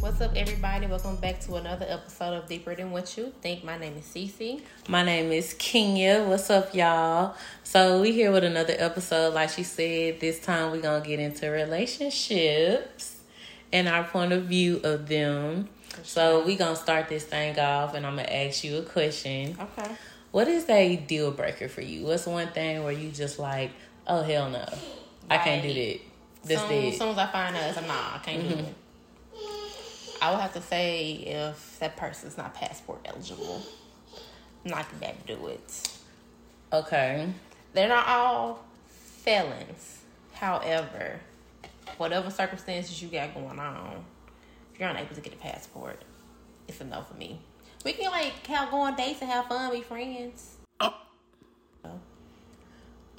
What's up, everybody? Welcome back to another episode of Deeper Than What You Think. My name is Cece. My name is Keenya. What's up, y'all? So we here with another episode. Like she said, this time we gonna get into relationships and our point of view of them. So we gonna start this thing off, and I'm gonna ask you a question. Okay. What is a deal breaker for you? What's one thing where you just like, oh hell no, I can't do that. That's soon, dead. As soon as I find out, I'm nah, I can't do mm-hmm. it. I would have to say if that person's not passport eligible, I'm not gonna be able to do it. Okay. They're not all felons. However, whatever circumstances you got going on, if you're unable to get a passport, it's a no for me. We can like have go on dates and have fun, be friends. Oh.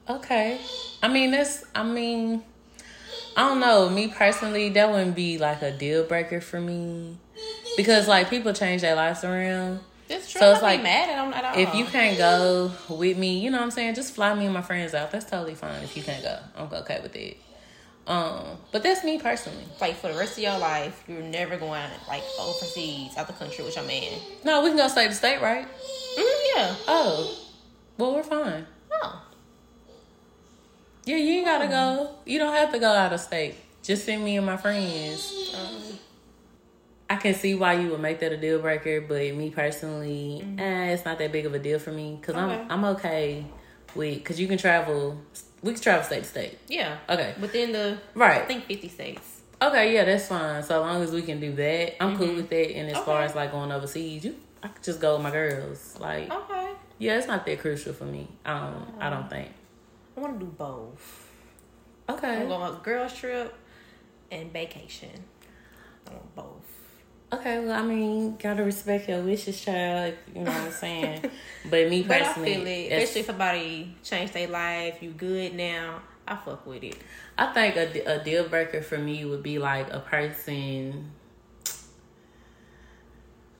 Okay. I mean, that's, I mean, I don't know. Me personally, that wouldn't be like a deal breaker for me. Because, like, people change their lives around. It's true. So it's like mad at them at all. If you can't go with me, you know what I'm saying? Just fly me and my friends out. That's totally fine if you can't go. I'm okay with it. Um, but that's me personally. like for the rest of your life, you're never going like overseas, out the country with your man. No, we can go state to state, right? Mm, yeah. Oh, well, we're fine. Oh. Yeah, you ain't gotta go. You don't have to go out of state. Just send me and my friends. Um, I can see why you would make that a deal breaker, but me personally, eh, it's not that big of a deal for me because Okay. I'm I'm okay with because you can travel. We can travel state to state. yeah. Okay, Within the right, I think fifty states. Okay, yeah, that's fine. So long as we can do that, I'm cool with that. And as far as like going overseas, you I could just go with my girls. Like, Okay. yeah, it's not that crucial for me. Um, I don't think. I want to do both. Okay. I'm going on a girls trip and vacation. I want both. Okay, well, I mean, gotta respect your wishes, child. You know what I'm saying? but me But I personally, feel it. Especially if somebody changed their life, you good now. I fuck with it. I think a, a deal breaker for me would be like a person.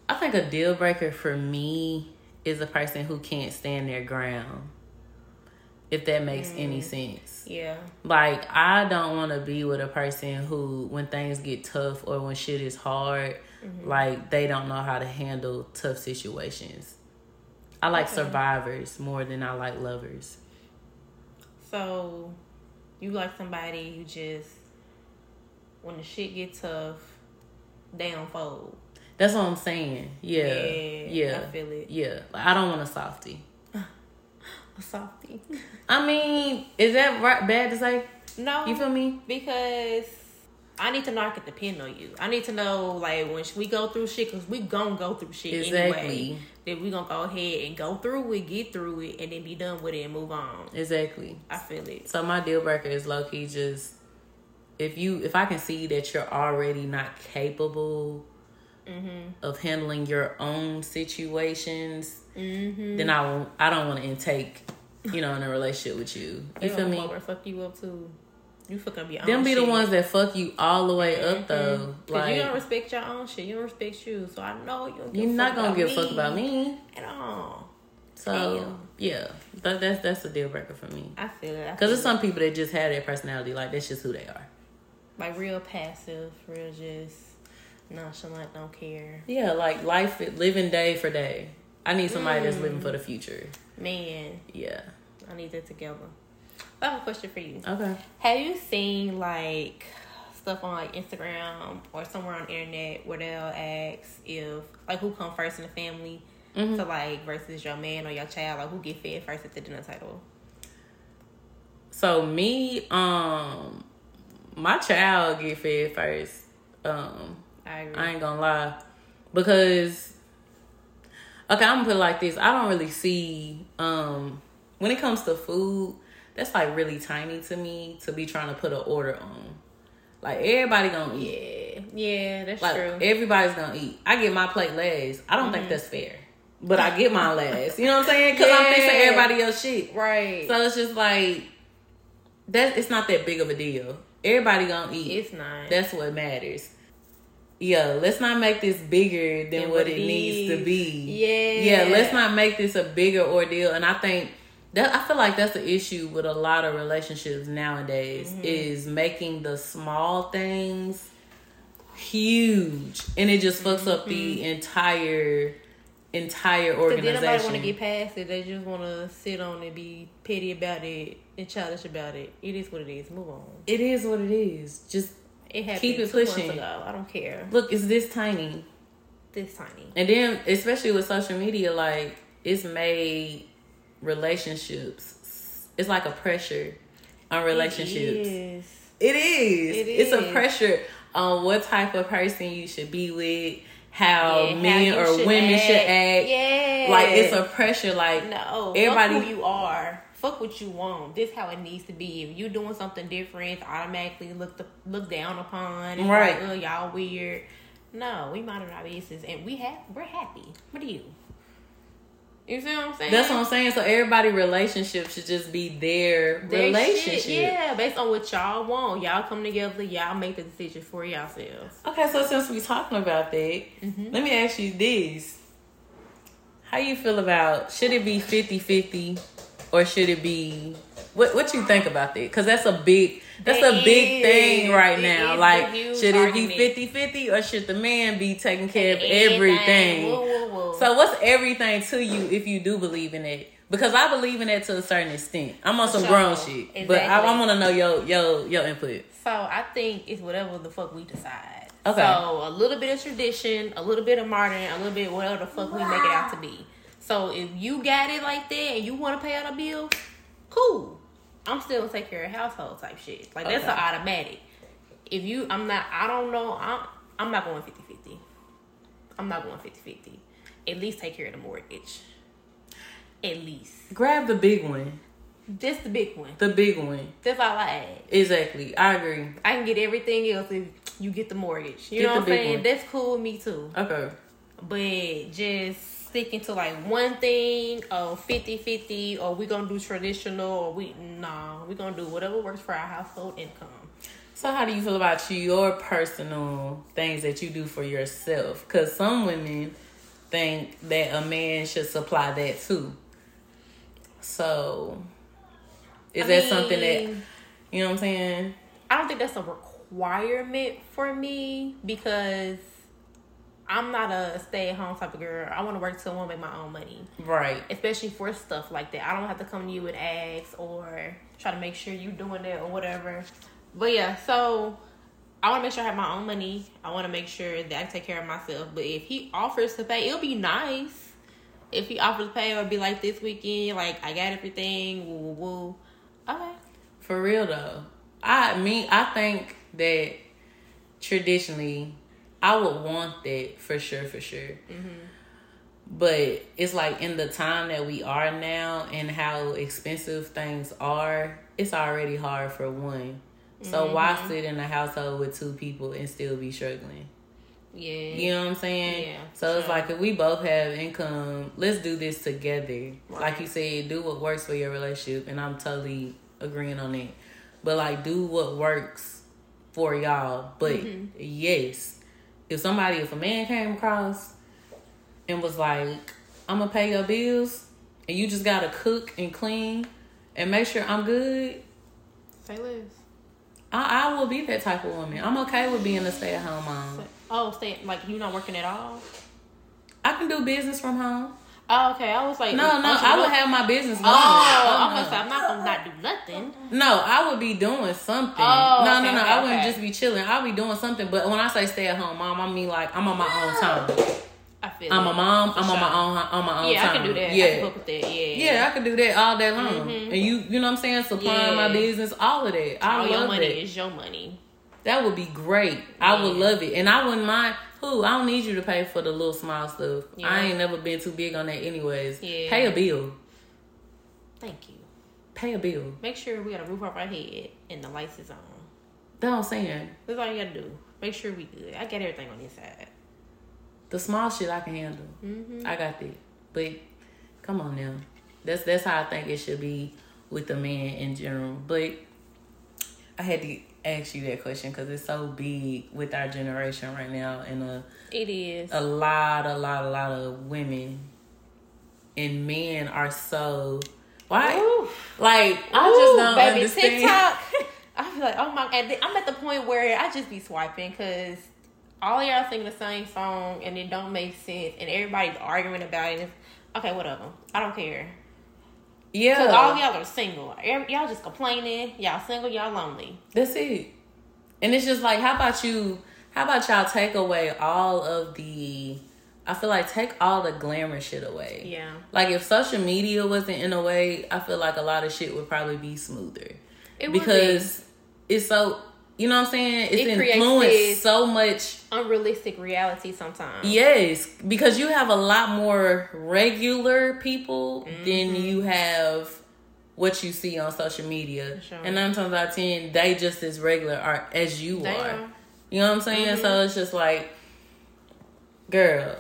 I think a deal breaker for me is a person who can't stand their ground. If that makes mm. any sense. Yeah. Like, I don't want to be with a person who, when things get tough or when shit is hard, Mm-hmm. like, they don't know how to handle tough situations. I like Okay. survivors more than I like lovers. So, you like somebody who just, when the shit get tough, they don't fold. That's what I'm saying. Yeah. Yeah, Yeah. I feel it. Yeah. Like, I don't want a softie. A softie. I mean, is that right, bad to say? No. You feel me? Because I need to know I can depend on you. I need to know, like, when we go through shit, because we gonna go through shit Exactly. anyway. That we gonna go ahead and go through it, get through it, and then be done with it and move on. Exactly. I feel it. So my deal breaker is low key just if you if I can see that you're already not capable Mm-hmm. of handling your own situations, Mm-hmm. then I won't. I don't want to intake, you know, in a relationship with you. You feel me? Fuck you up too. You fucking be on Them be the ones that fuck you all the way up though. Cause Like you don't respect your own shit. You don't respect you. So I know you. You're not gonna give a fuck about me. at all. So Damn. yeah, that, that's that's a deal breaker for me. I feel it. Because there's some people that just have their personality, like that's just who they are. like real passive, real just nonchalant, don't care. Yeah, like life, living day for day. I need somebody that's Mm. living for the future. Man, Yeah. I need that together. I have a question for you. Okay. Have you seen like stuff on like Instagram or somewhere on the internet where they'll ask if like who come first in the family Mhm. to like versus your man or your child, like who get fed first at the dinner table? So me, um, my child get fed first. Um, I agree. I ain't gonna lie, because okay, I'm gonna put it like this. I don't really see um when it comes to food. That's like really tiny to me to be trying to put an order on. Like everybody gonna eat. yeah, yeah, that's Like true. everybody's gonna eat. I get my plate last. I don't think mm-hmm. that's fair, but I get my last. You know what I'm saying? Because I'm fixing everybody else shit. right. So it's just like that. It's not that big of a deal. Everybody gonna eat. it's not. That's what matters. yeah, let's not make this bigger than what what it needs to be. Yeah. Yeah, let's not make this a bigger ordeal. And I think that I feel like that's the issue with a lot of relationships nowadays Mm-hmm. is making the small things huge. And it just fucks up the entire entire then organization. nobody want to get past it. They just want to sit on and be petty about it and childish about it. It is what it is. Move on. it is what it is. Just It Keep it pushing. I don't care. look, it's this tiny. This tiny. And then, especially with social media, like it's made relationships. It's like a pressure on relationships. It is. It is. It It's a pressure on what type of person you should be with, how Yeah, men you or should women act. should act. Yeah. Like it's a pressure. Like No, Everybody- who you are. Fuck what you want. This how it needs to be. If you doing something different, automatically the, look down upon. It's Right. Like, oh, y'all weird. No, we minding our business and we have we're happy. What do you? You see what I'm saying? that's what I'm saying. So everybody relationship should just be their, Their relationship. shit, yeah, based on what y'all want. Y'all come together. Y'all make the decision for yourselves. Okay, so since we talking about that, Mm-hmm. let me ask you this. How you feel about should it be 50-50 or should it be what what you think about that? Cuz that's a big that's It a big is. thing right It now. Like should it be argument. 50-50 or should the man be taking care of everything? So what's everything to you if you do believe in it? Because I believe in that to a certain extent. I'm on some sure. grown shit, but I, I want to know your your your input. So I think it's whatever the fuck we decide. Okay. So a little bit of tradition, a little bit of modern, a little bit whatever the fuck we make it out to be. So if you got it like that and you want to pay out a bill, cool. I'm still gonna take care of household type shit. Like that's an automatic. If you, I'm not. I don't know. I'm. I'm not going 50-50. I'm not going 50-50. At least take care of the mortgage. At least. Grab the big one. Just the big one. The big one. That's all I add. Exactly. I agree. I can get everything else if you get the mortgage. You Get know what I'm saying? one. That's cool with me too. Okay. But just sticking to like one thing or 50 50 or we're gonna do traditional or we nah, we're gonna do whatever works for our household income. So how do you feel about your personal things that you do for yourself? Because some women think that a man should supply that too. So is I that something that you know what I'm saying? I don't think that's a requirement for me because I'm not a stay at home type of girl. I want to work till I want to make my own money. Right. especially for stuff like that. I don't have to come to you with ads or try to make sure you're doing that or whatever. But yeah, so I want to make sure I have my own money. I want to make sure that I take care of myself. But if he offers to pay, it'll be nice. If he offers to pay, it'll be like this weekend, like I got everything. Woo woo woo. Okay. For real though. I mean I think that traditionally I would want that for sure, for sure. But it's like in the time that we are now and how expensive things are, it's already hard for one. So why sit in a household with two people and still be struggling? Yeah. You know what I'm saying? Yeah, So it's like if we both have income, let's do this together. Like you said, do what works for your relationship, and I'm totally agreeing on that. But like, do what works for y'all. But Mm-hmm. yes, if somebody, if a man came across and was like, "I'm gonna pay your bills," and you just gotta cook and clean and make sure I'm good, Say less. I, I will be that type of woman. I'm okay with being a stay at home mom. Oh, stay like you not working at all? I can do business from home. Oh, okay. I was like, No, no, oh, I would have my business Oh, going. I'm no. gonna say I'm not gonna not do nothing. No, I would be doing something. Oh, no, okay, no, no. okay, I wouldn't okay. just be chilling. I'll be doing something. But when I say stay at home mom, I mean like I'm on my own time. I feel. Like I'm it. a mom. I'm on my own on my own Yeah, time. I can do that. I Yeah. can fuck with that. Yeah. Yeah, I could do that all day long. Mhm. And you you know what I'm saying? Supplying my business, all of that. I All your money that. is your money. That would be great. I would love it. And I wouldn't mind who I don't need you to pay for the little small stuff. Yeah. I ain't never been too big on that anyways. Yeah. Pay a bill. Thank you. Pay a bill. Make sure we got a roof over our head and the lights is on. That's what I'm saying. That's all you gotta do. Make sure we good. I got everything on this side. The small shit I can handle. Mm-hmm. I got that. But come on now. That's that's how I think it should be with the man in general. But I had to ask you that question because it's so big with our generation right now, and a It is. a lot, a lot, a lot of women and men are so why? Ooh. Like I Ooh, just don't baby, understand. TikTok. I feel like oh my, I'm at the point where I just be swiping because all y'all singing the same song and it don't make sense, and everybody's arguing about it. Okay, whatever. I don't care. Yeah, Cause all y'all are single. Y'all just complaining. Y'all single. Y'all lonely. That's it. And it's just like, how about you? How about y'all take away all of the? I feel like take all the glamour shit away. Yeah. Like if social media wasn't in a way, I feel like a lot of shit would probably be smoother. It would because it's so, you know what I'm saying? It's It creates influenced so much. Unrealistic reality sometimes. Yes, because you have a lot more regular people than Mm-hmm. you have what you see on social media. Sure. And nine times out of ten, they just as regular are as you They are. are. You know what I'm saying? So it's just like, girl,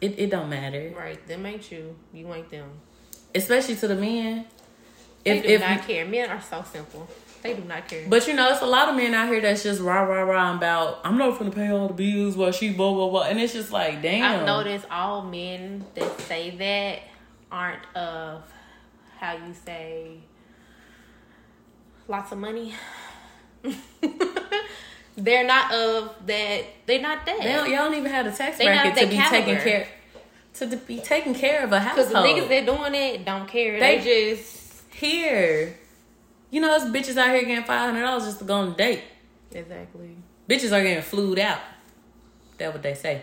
it, it don't matter. Right. Them ain't you. You ain't them. Especially to the men. They If, do if not care. Men are so simple. They do not care. But you know, it's a lot of men out here that's just rah rah rah about I'm not gonna pay all the bills while she blah blah blah, and it's just like, damn. I've noticed all men that say that aren't of how you say lots of money. they're not of that. They're not that. They don't, y'all don't even have the tax They not bracket to be caliber. taking care to be taking care of a household. Because the niggas that are doing it don't care. They, They- just here, you know, there's bitches out here getting five hundred dollars just to go on a date. exactly. Bitches are getting flued out. That what they say.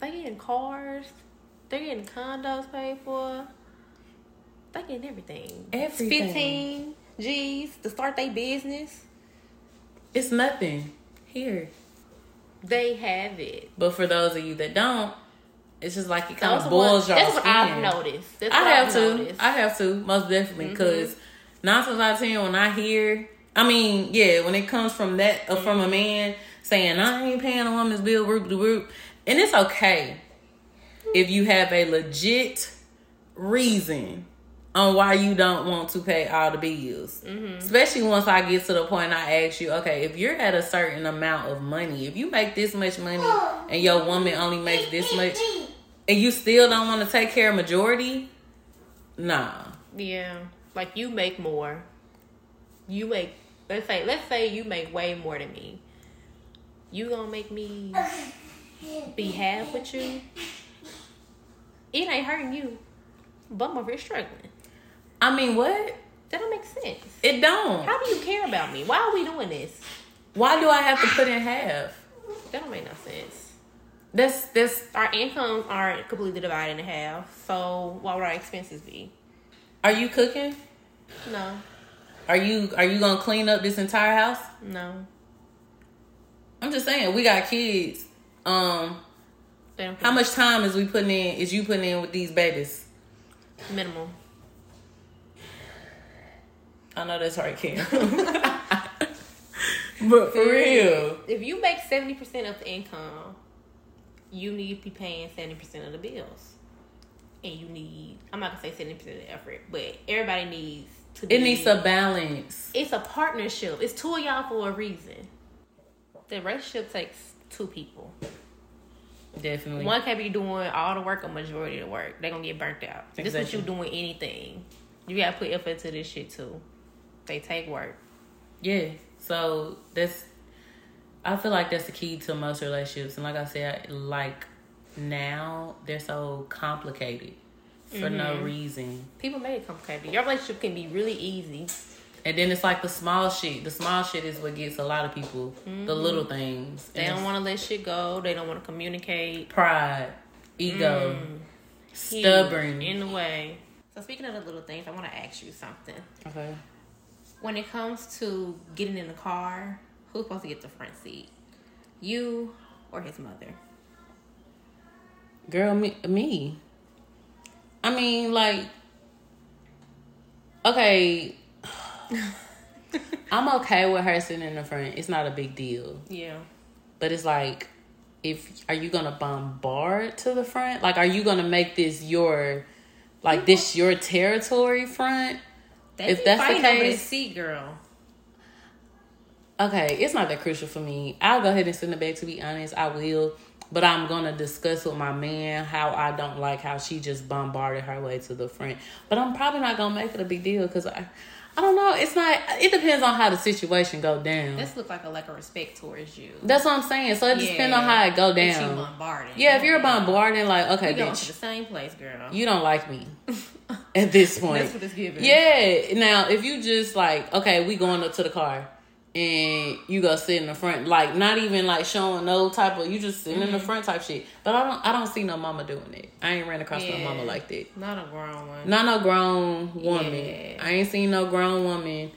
They getting cars. They getting condos paid for. They getting everything. Everything. Fifteen G's to start their business. It's nothing here. They have it. But for those of you that don't, it's just like it kind of what- boils y'all That's what I've noticed. That's I have I've to. noticed. I have to most definitely mm-hmm. because nine times out of ten when I hear, I mean, yeah, when it comes from that uh, from a man saying I ain't paying a woman's bill, whoop de whoop, and it's okay if you have a legit reason on why you don't want to pay all the bills. Especially once I get to the point I ask you, okay, if you're at a certain amount of money, if you make this much money and your woman only makes this much, and you still don't want to take care of majority, nah. yeah, like you make more. You make let's say let's say you make way more than me. You gonna make me be half with you? It ain't hurting you, but I'm over here struggling. I mean, what? That don't make sense. It don't. How do you care about me? Why are we doing this? Why do I have to put in half? That don't make no sense. That's that's. Our incomes aren't completely divided in half, so why would our expenses be? Are you cooking? No, Are you are you gonna clean up this entire house? no. I'm just saying, we got kids. Um, how much time is we putting in? Is you putting in with these babies? minimum? I know that's right, Kim. but for real, If you make seventy percent of the income, you need to be paying seventy percent of the bills, and you need. I'm not gonna say seventy percent of the effort, but everybody needs to. Be, it needs a balance. It's a partnership. It's two of y'all for a reason. The relationship takes two people. Definitely. One can't be doing all the work or majority of the work. They're gonna get burnt out. This is Exactly. you doing anything. You gotta put effort into this shit too. They take work. Yeah. So that's I feel like that's the key to most relationships. And like I said, like now they're so complicated for no mm-hmm. reason. People make it complicated. Your relationship can be really easy. And then it's like the small shit. The small shit is what gets a lot of people. The mm-hmm. little things. They And don't want to let shit go. They don't want to communicate. pride, ego, mm. Huge stubborn. in the way. So speaking of the little things, I want to ask you something. okay. When it comes to getting in the car, who's supposed to get the front seat? You or his mother? Girl, me, me. I mean, like, okay. I'm okay with her sitting in the front. It's not a big deal. Yeah. But it's like, if are you gonna bombard to the front? Like, are you gonna make this your, like this your territory front? They If that's the over case- seat, girl. okay, it's not that crucial for me. I'll go ahead and send it back. To be honest, I will. But I'm gonna discuss with my man how I don't like how she just bombarded her way to the front. But I'm probably not gonna make it a big deal because I, I don't know. It's not. It depends on how the situation go down. This look like a lack of respect towards you. That's what I'm saying. So it Yeah. depends on how it go If she down. bombarding. Yeah, if you're bombarding, like okay, we going to the same place, girl. you don't like me at this point. That's what it's giving. Yeah. Now, if you just like, okay, we going up to the car, and you go sit in the front, like not even like showing no type of, you just sitting in the Mm-hmm. front type shit. But I don't, I don't see no mama doing it. I ain't ran across no mama like that. Not a grown one. Not no grown woman. Yeah. I ain't seen no grown woman.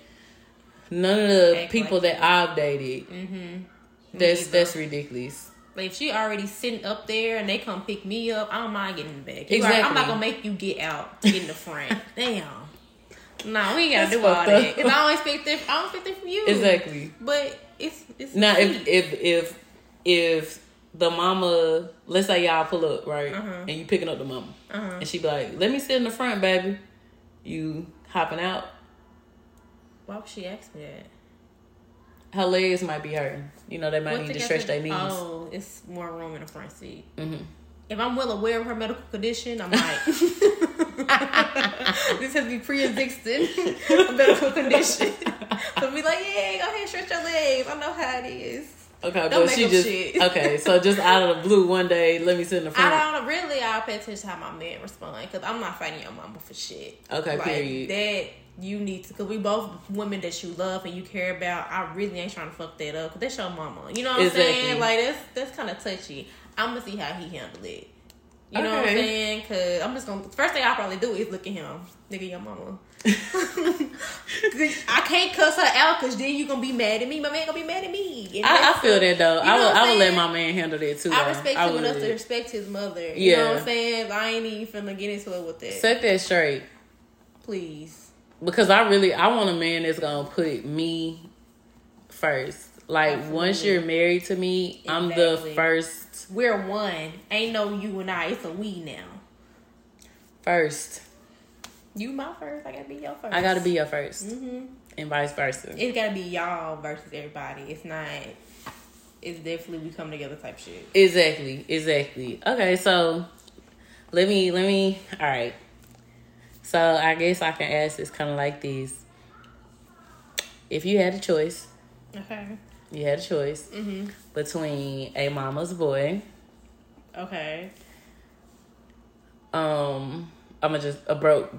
None of the Act people like that I've dated. Mm-hmm. That's that's ridiculous. Like if she already sitting up there and they come pick me up, I don't mind getting in the back. Exactly. already- I'm not gonna make you get out to get in the front. Damn. No, we ain't gotta do all that. Cause I don't expect that. I don't expect that from you. Exactly. But it's it's Now, if sweet. if if if the mama, let's say y'all pull up right, Uh-huh. and you picking up the mama, uh-huh. and she be like, "Let me sit in the front, baby." You hopping out, why would she ask me that? her legs might be hurting. You know, they might need to stretch their knees. Oh, it's more room in the front seat. hmm If I'm well aware of her medical condition, I'm like, this has been pre-existing a medical condition. So be like, yeah, go ahead, stretch your legs. I know how it is. Okay, Don't but make she just shit. okay. So just out of the blue, one day, let me sit in the front. I don't really. I'll pay attention to how my man respond because I'm not fighting your mama for shit. Okay, like, period. That you need to because we both women that you love and you care about. I really ain't trying to fuck that up because that's your mama. You know what Exactly. I'm saying? Like that's that's kind of touchy. I'm gonna see how he handle it. You know what I'm saying? Cause I'm just gonna first thing I'll probably do is look at him, nigga, your mama. I can't cuss her out because then you gonna be mad at me. My man gonna be mad at me. I, I feel that though. You I know I would let my man handle that too. I though. respect I him enough to respect his mother. You Yeah. know what I'm saying? I ain't even finna get into it with that. Set that straight. Please. because I really I want a man that's gonna put me first. Like Absolutely. once you're married to me, I'm the Exactly. First. We're one. Ain't no you and I. It's a we now. First, You my first. I gotta be your first. I gotta be your 1st hmm and vice versa. It's gotta be y'all versus everybody. It's not. It's definitely we come together type shit. Exactly, exactly. Okay, so let me let me. All right. So I guess I can ask this kind of like this: If you had a choice, Okay. You had a choice hmm between a mama's boy, Okay. um, I'm gonna just a broke.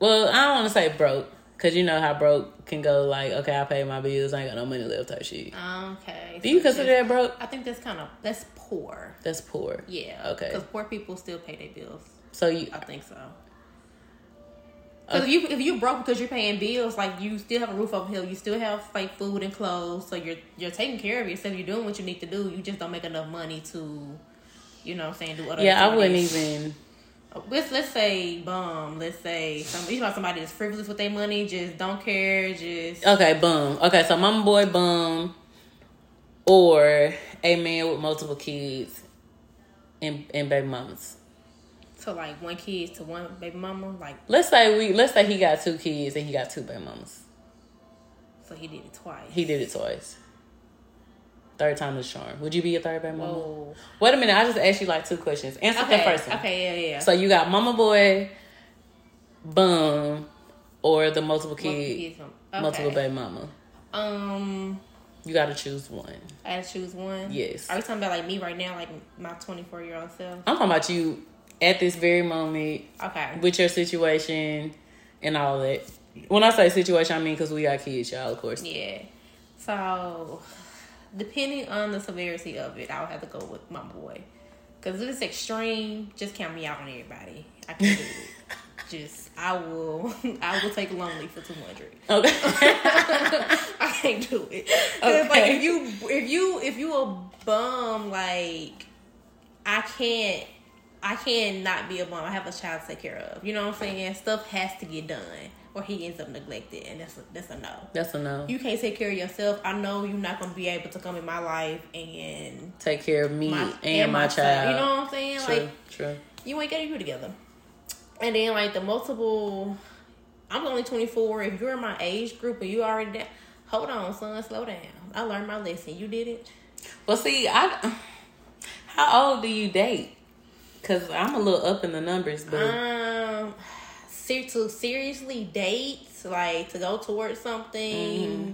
Well, I don't want to say broke because you know how broke can go. Like, okay, I pay my bills, I ain't got no money left, type shit. Okay. Do you So consider just- that broke? I think that's kind of that's poor. That's poor. Yeah. Okay. Because poor people still pay their bills. So you, I think so. Because if you if you broke because you're paying bills, like you still have a roof over head, you still have like food and clothes, so you're you're taking care of yourself. You're doing what you need to do. You just don't make enough money to, you know, what I'm saying do other. yeah, I wouldn't even. Let's let's say bum. Let's say some. You know somebody that's frivolous with their money, just don't care, just Okay, boom. Okay, so mama boy bum, or a man with multiple kids, and and baby mamas. So like one kid to one baby mama, like Let's say we let's say he got two kids and he got two baby mamas. so he did it twice. He did it twice. Third time is charm. Would you be a third baby mama? Whoa. Wait a minute, I just asked you like two questions. Answer Okay. the first one. Okay. Yeah. Yeah. So you got mama boy, bum, or the multiple Multiple kid, kids, okay. multiple baby mama. Um. You got to choose one. I to choose one. Yes. Are you talking about like me right now, like my 24 year old self? I'm talking about you at this very moment Okay. with your situation and all that. When I say situation, I mean because we got kids, y'all, of course. Yeah. So, depending on the severity of it, I would have to go with my boy. Because if it's extreme, just count me out on everybody. I can do it. Just, I will, I will take lonely for 200. Okay. I can't do it. 'Cause, Like Okay. if you if you if you a bum, like I can't I can't be a mom. I have a child to take care of. You know what I'm saying? Stuff has to get done, or he ends up neglected, and that's a, that's a no. That's a no. You can't take care of yourself. I know you're not gonna be able to come in my life and Take care of me my and, my, son. child. You know what I'm saying? True, Like true. you ain't got to do together. And then like the multiple, I'm only 24. If you're in my age group and you already, hold on, son, slow down. I learned my lesson. You did it. Well, see, I. How old do you date? Cause I'm a little up in the numbers, but Um, ser- to seriously date, like to go towards something Mm-hmm.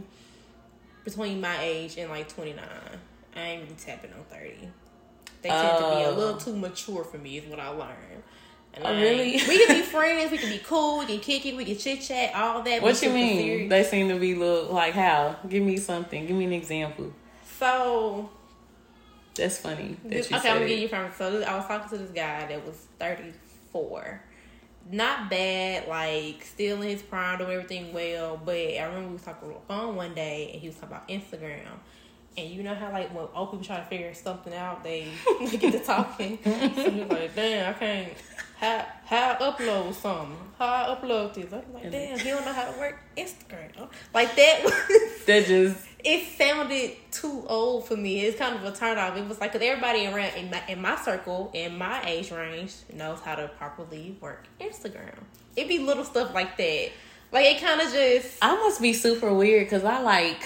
between my age and like 29. I ain't really tapping on 30. They tend to be a Oh. little too mature for me, is what I learned. And Oh, I really? we can be friends, we can be cool, we can kick it, we can chit chat, all that. what you mean? serious. They seem to be look like how? Give me something. Give me an example. So That's funny. That This- okay, I'm gonna give you from. So I was talking to this guy that was 34. Not bad, like still in his prime, doing everything well. But I remember we was talking on the phone one day, and he was talking about Instagram. And you know how like when old people try to figure something out, they, they get to talking. so he's like, "Damn, I can't. How how I upload something? How I upload this?" I'm like, "Damn, he don't know how to work Instagram." Like that was That just it sounded too old for me. It's kind of a turn off. It was like because everybody around in my in my circle in my age range knows how to properly work Instagram. It'd be little stuff like that. Like it kind of just I must be super weird because I like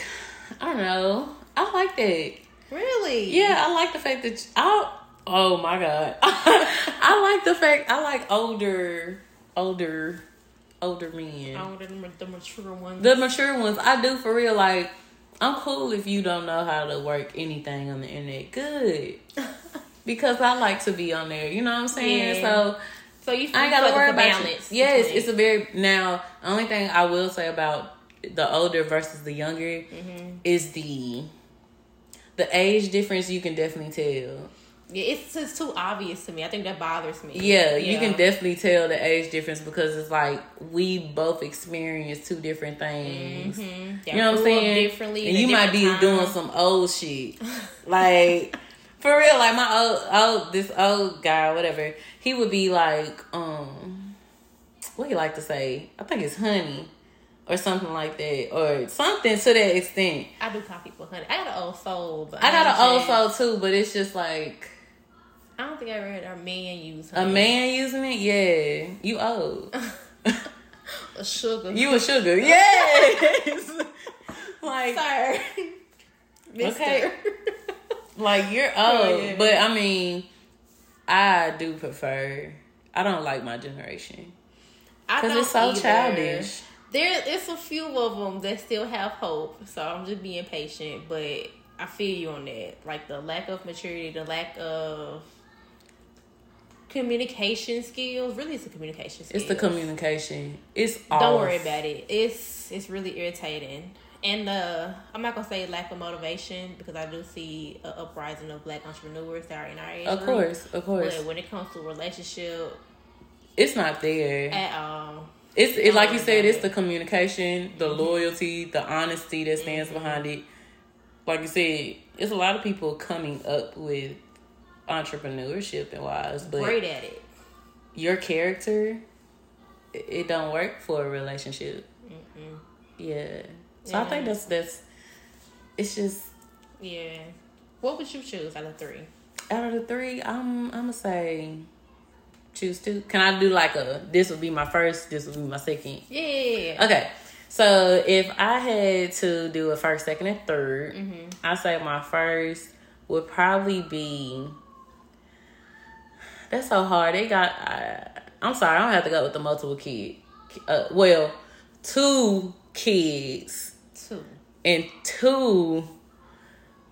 I don't know. I like that. really Yeah, I like the fact that I. Oh my god, I like the fact I like older, older, older men. older the mature ones. The mature ones, I do for real. Like, I'm cool if you don't know how to work anything on the internet. Good, because I like to be on there. You know what I'm saying? Yeah. So so you I ain't gotta worry about balance. you. Yes, it's a very now. Only thing I will say about the older versus the younger Mm-hmm. is the the age difference. You can definitely tell. yeah, it's just too obvious to me. I think that bothers me. Yeah, you can definitely tell the age difference because it's like we both experience two different things. Mhm. You know what I'm saying? Differently, and you might be different doing some old shit, like for real. Like my old, old this old guy, whatever. He would be like, um, what he like to say? I think it's honey. Or something like that, or something to that extent. I do call people honey. I got an old soul, but I got an old soul too, but it's just like I don't think I ever heard a man use a man using it. Yeah, you old. a sugar. You a sugar. Yes. like sir. Mister. Okay. like you're old. Oh, yeah. But I mean, I do prefer I don't like my generation. Because it's so either. childish. There, it's a few of them that still have hope. So I'm just being patient, but I feel you on that. Like the lack of maturity, the lack of communication skills. Really, it's the communication skills. It's the communication. It's. Don't worry about it. It's it's really irritating. And uh, I'm not gonna say lack of motivation because I do see an uprising of black entrepreneurs that are in our age. Of group. course, of course. But when it comes to relationship It's not there. at all, It's it, like you said, it's the communication, the loyalty, the honesty that stands behind it. Like you said, it's a lot of people coming up with entrepreneurship and wise, but great at it. your character, it, don't work for a relationship. Yeah. So I think that's that's. It's just Yeah. What would you choose out of three? out of the three, I'm I'm gonna say choose to? Can I do like a? This would be my first. This would be my second. Yeah. Okay. So if I had to do a first, second, and 3rd Mm-hmm. I say my first would probably be. That's so hard. They got. I, I'm sorry. I don't have to go with the multiple kid. Uh, well, two kids Two. and two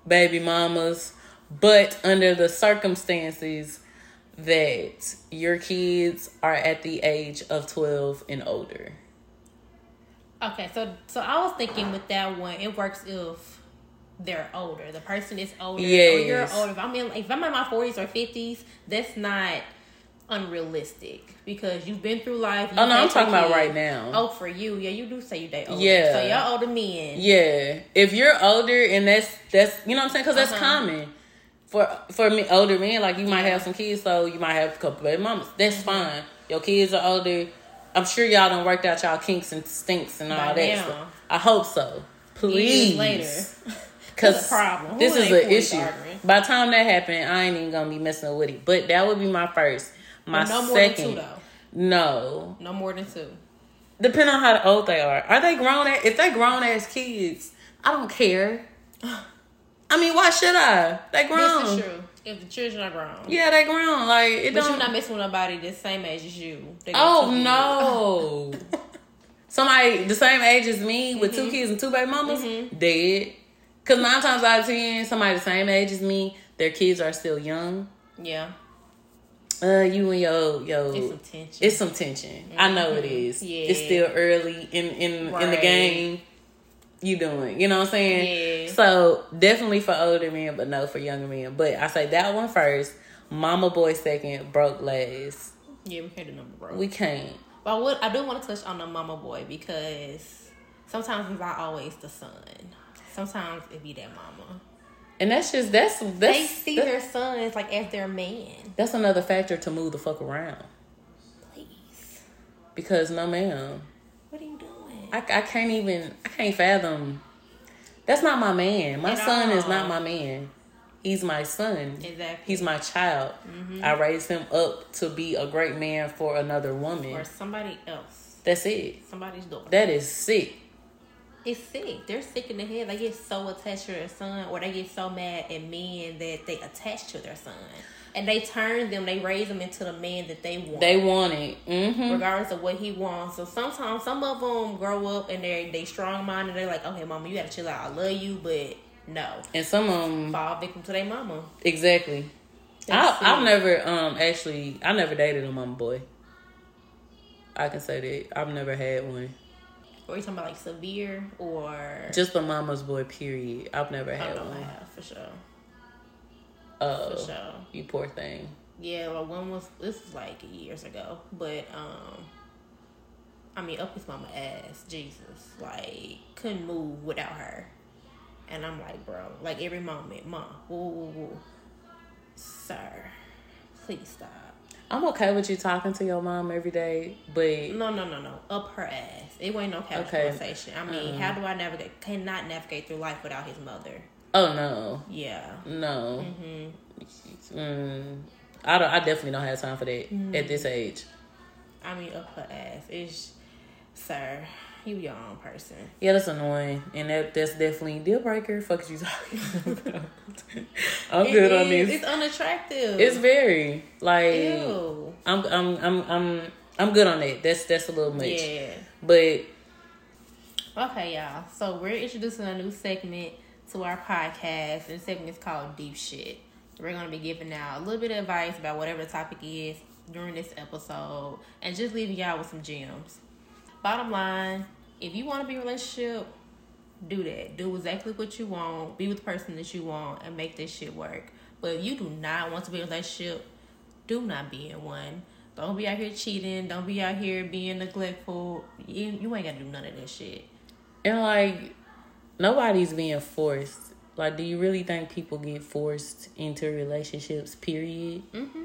baby mamas, but under the circumstances that your kids are at the age of 12 and older. Okay, so so I was thinking with that one, it works if they're older. The person is older. Or you're older. If I'm in if I'm in my forties or fifties, that's not unrealistic because you've been through life. Oh, no, I'm talking about right now. Oh, for you, yeah, you do say you date older. Yeah. So y'all older men. Yeah, if you're older and that's that's you know what I'm saying because that's Uh-huh. common for for me older men. Like you might have some kids, so you might have a couple baby mamas. That's Mm-hmm. fine. Your kids are older. I'm sure y'all don't worked out y'all kinks and stinks and all By that. stuff. I hope so. Years Please. later. Because a problem. this Who is an issue. arguing? By the time that happened, I ain't even gonna be messing with it. But that would be my first. My no more second. than two though. No. No more than two. Depending on how old they are. Are they grown ass if they grown ass kids, I don't care. I mean, why should I? They grown. This is true. If the children are grown. Yeah, they grown. Like it But don't. you're not messing with nobody the same age as you. Oh no. Somebody the same age as me with Mm-hmm. two kids and two baby mamas dead. Cause nine times out of ten, somebody the same age as me, their kids are still young. Yeah. Uh, you and your yo, It's some tension. it's some tension. I know it is. Yeah. It's still early in in in the game. You doing? You know what I'm saying? Yeah. So definitely for older men, but no for younger men. But I say that one first. Mama boy second. Broke last. yeah, we can't do number bro. We can't. But I would I do want to touch on the mama boy because sometimes it's not always the son. Sometimes it be that mama. And that's just that's that's They see that's, their sons like as their man. that's another factor to move the fuck around. Please, Because no ma'am. what are you doing? I, I can't even I can't fathom. That's not my man. My At son is not my man. He's my son. Exactly. He's my child. Mm-hmm. I raised him up to be a great man for another woman. or somebody else, That's it. somebody's daughter. That is sick. it's sick. They're sick in the head. They get so attached to their son, or they get so mad at men that they attach to their son, and they turn them. They raise them into the man that they want. They want it. hmm regardless of what he wants. So sometimes some of them grow up and they they strong minded. They're like, okay, mama, you gotta chill out. I love you, but no, And some of them fall victim to their mama. exactly. I, I've never um actually I never dated a mama boy. I can say that I've never had one. Or you talking about like severe or Just a mama's boy. Period. I've never had I one. have for sure, Oh, sure. you poor thing. Yeah, well, one was this was like years ago, but um, I mean, up his mama ass, Jesus, like couldn't move without her, and I'm like, bro, like every moment, mom, woo, woo, woo, sir, please stop. I'm okay with you talking to your mom every day, but No, no, no, no, up her ass. It wasn't no casual Okay. conversation. I mean, how do I navigate? Cannot navigate through life without his mother. Oh no, Yeah. no. Mm-hmm. Mm, I don't. I definitely don't have time for that at this age. I mean, up her ass. It's, sir, you your own person. Yeah, that's annoying, and that that's definitely a deal breaker. Fuck you talking? I'm It good on this. It's unattractive. It's very like Ew. I'm I'm I'm I'm I'm good on that. That's that's a little much. Yeah. But Okay, y'all. So we're introducing a new segment to our podcast, and segment is called Deep Shit. We're gonna be giving out a little bit of advice about whatever the topic is during this episode, and just leaving y'all with some gems. Bottom line, if you want to be in a relationship, do that. Do exactly what you want. Be with the person that you want, and make this shit work. But if you do not want to be in a relationship, do not be in one. Don't be out here cheating. Don't be out here being neglectful. You, you ain't gotta do none of that shit. and like nobody's being forced. Like, do you really think people get forced into relationships? Period. Mm-hmm.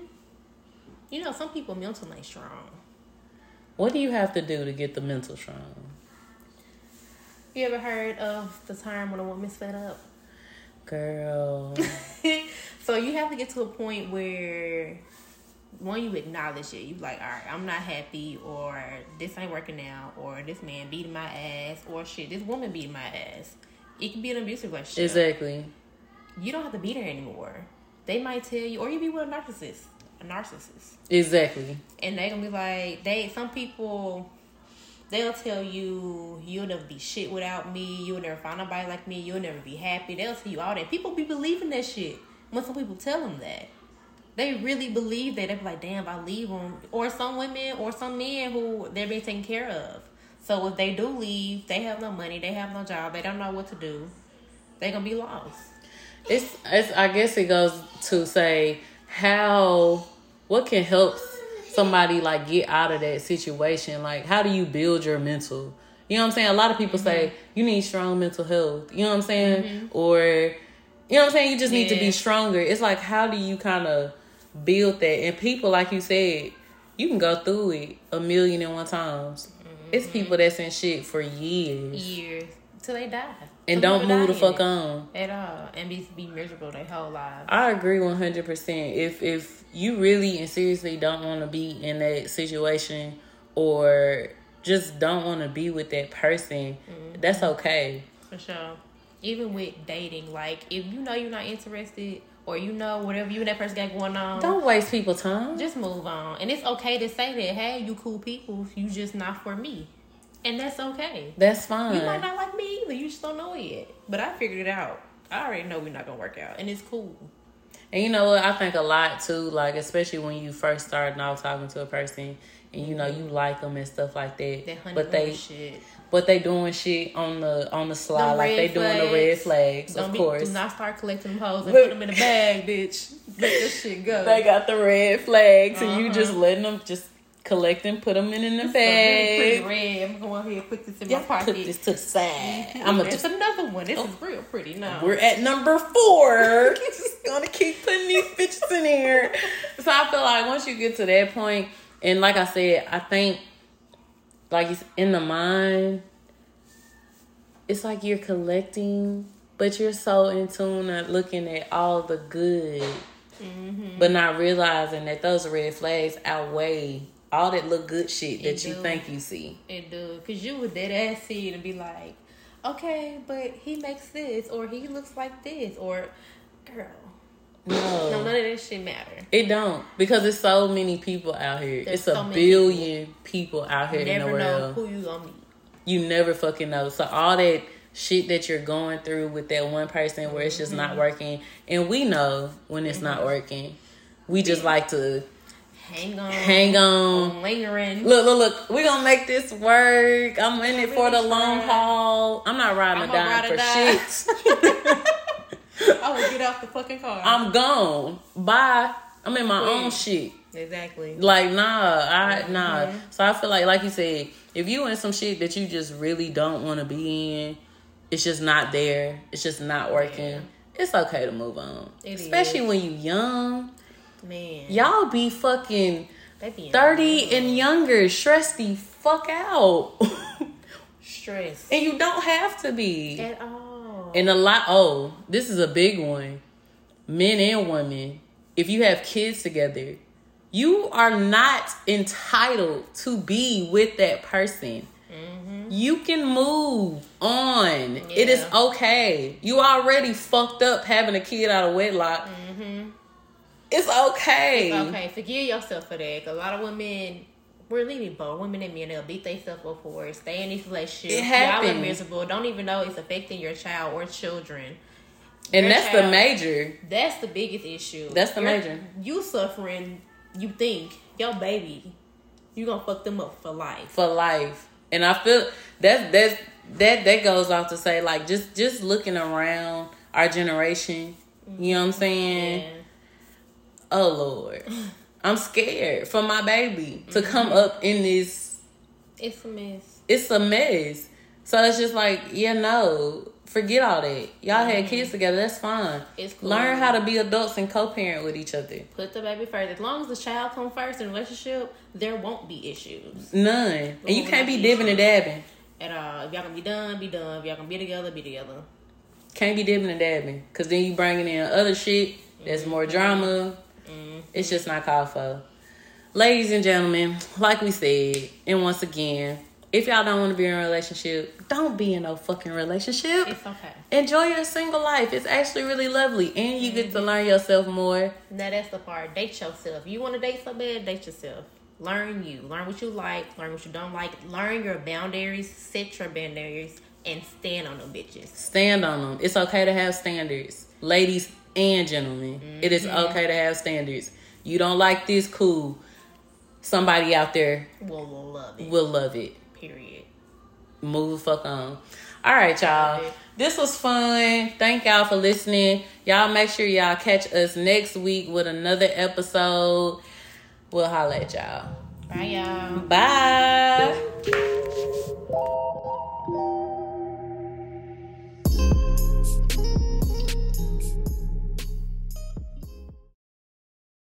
You know, some people mental ain't strong. What do you have to do to get the mental strong? You ever heard of the term when a woman's fed up? Girl, so you have to get to a point where one you acknowledge it. You like, all right, I'm not happy, or this ain't working out, or this man beating my ass, or shit, this woman beating my ass. It can be an abusive relationship. exactly. You don't have to beat her anymore. They might tell you, or you be with a narcissist, a narcissist, Exactly. and they gonna be like, they. Some people, they'll tell you, you'll never be shit without me. You'll never find nobody like me. You'll never be happy. They'll tell you all that. People be believing that shit when some people tell them that. They really believe that. They be like, damn, if I leave them. Or some women or some men who they're being taken care of. So if they do leave, they have no money, they have no job, they don't know what to do. They're gonna be lost. It's, it's I guess it goes to say how what can help somebody like get out of that situation. Like how do you build your mental? You know what I'm saying? A lot of people mm-hmm. say you need strong mental health. You know what I'm saying? Mm-hmm. Or you know what I'm saying? You just need to be stronger. It's like how do you kind of build that? And people like you said, you can go through it a million and one times. It's mm-hmm. people that's in shit for years Years till they die. and Some don't move the fuck on. at all, and be be miserable their whole lives. I agree one hundred percent. If if you really and seriously don't want to be in that situation, or just don't want to be with that person, mm-hmm. that's okay. For sure. even with dating, like if you know you're not interested or you know whatever you and that person got going on, Don't waste people time. just move on. And it's okay to say that, hey, you cool people, you just not for me. And that's okay. That's fine. You might not like me either, you just don't know it yet. But I figured it out. I already know we're not gonna work out. And it's cool. And you know what? I think a lot too, like especially when you first starting off talking to a person and you know you like them and stuff like that. That honey but they, shit. But they doing shit on the on the slide, like they doing the red flags. flags, Don't of be, course. Do not start collecting them hoes and put them in a bag, bitch. Let this shit go. They got the red flags, and you Uh-huh. just letting them just collect and put them in, in the It's bag. red. I'm going ahead and put this in Yeah, my pocket. put this to the side. I'm gonna it's just. another one. This is real pretty now. We're at number four. just gonna keep putting these bitches in here. So I feel like once you get to that point, and like I said, I think like it's in the mind, it's like you're collecting, but you're so in tune at looking at all the good, Mm-hmm. but not realizing that those red flags outweigh all that look good shit that It you do. think you see. It do. Cause you would dead ass see it and be like, okay, but he makes this or he looks like this or girl. No, no, none of that shit matter. It don't because there's so many people out here. There's it's a so billion people. out here You in the never know who you gonna meet. You never fucking know. So all that shit that you're going through with that one person where it's just Mm-hmm. not working, and we know when it's not working. We just like to Hang on. hang on. lingering. Look, look, look. We gonna make this work. I'm in it for the long haul. I'm not riding a I'ma dime for or die. shit. I would get off the fucking car. I'm gone. Bye. I'm in my own shit. exactly. Like nah, I nah. So I feel like, like you said, if you in some shit that you just really don't want to be in, it's just not there. It's just not working. Yeah. It's okay to move on, It especially is. when you young. Man. Y'all be fucking be thirty and younger, Stress the fuck out, stress and you don't have to be. at all. And a lot. Oh, this is a big one. Men and women, if you have kids together, you are not entitled to be with that person. Mm-hmm. You can move on. It is okay. You already fucked up having a kid out of wedlock. Mm-hmm. It's okay. Okay, forgive yourself for that. A lot of women, we're leaving both women and men. They'll beat themselves up for it. Stay in these relationships. It happens. Y'all are miserable. Don't even know it's affecting your child or children. And Your that's the major. That's the biggest issue. That's the You're- major. You suffering. You think your baby, you gonna fuck them up for life. for life. And I feel that's that's that that goes off to say like just just looking around our generation, you know what I'm saying? Yeah. Oh Lord. I'm scared for my baby to come mm-hmm. up in this It's a mess. it's a mess. So it's just like, yeah, no, forget all that. Y'all had mm-hmm. kids together, that's fine. It's cool. Learn how to be adults and co-parent with each other. Put the baby first. As long as the child come first in relationship, there won't be issues None. And you can't be that's dipping and dabbing. at all. If y'all gonna be done, be done. If y'all gonna be together, be together. Can't be dipping and dabbing. Cause then you bringing in other shit. There's mm-hmm. more drama. It's just not called for. Ladies and gentlemen, like we said, and once again, if y'all don't want to be in a relationship, don't be in no fucking relationship. It's okay. Enjoy your single life. It's actually really lovely. And you get to mm-hmm. learn yourself more. Now that's the part. Date yourself. You want to date so bad, date yourself. Learn you. Learn what you like. Learn what you don't like. Learn your boundaries. Set your boundaries and stand on them bitches. Stand on them. It's okay to have standards. Ladies and gentlemen, it is mm-hmm. okay to have standards. You don't like this, cool. Somebody out there Will love it. will love it. Period. move the fuck on. All right, y'all. This was fun. Thank y'all for listening. Y'all make sure y'all catch us next week with another episode. We'll holla at y'all. Bye, y'all. Bye.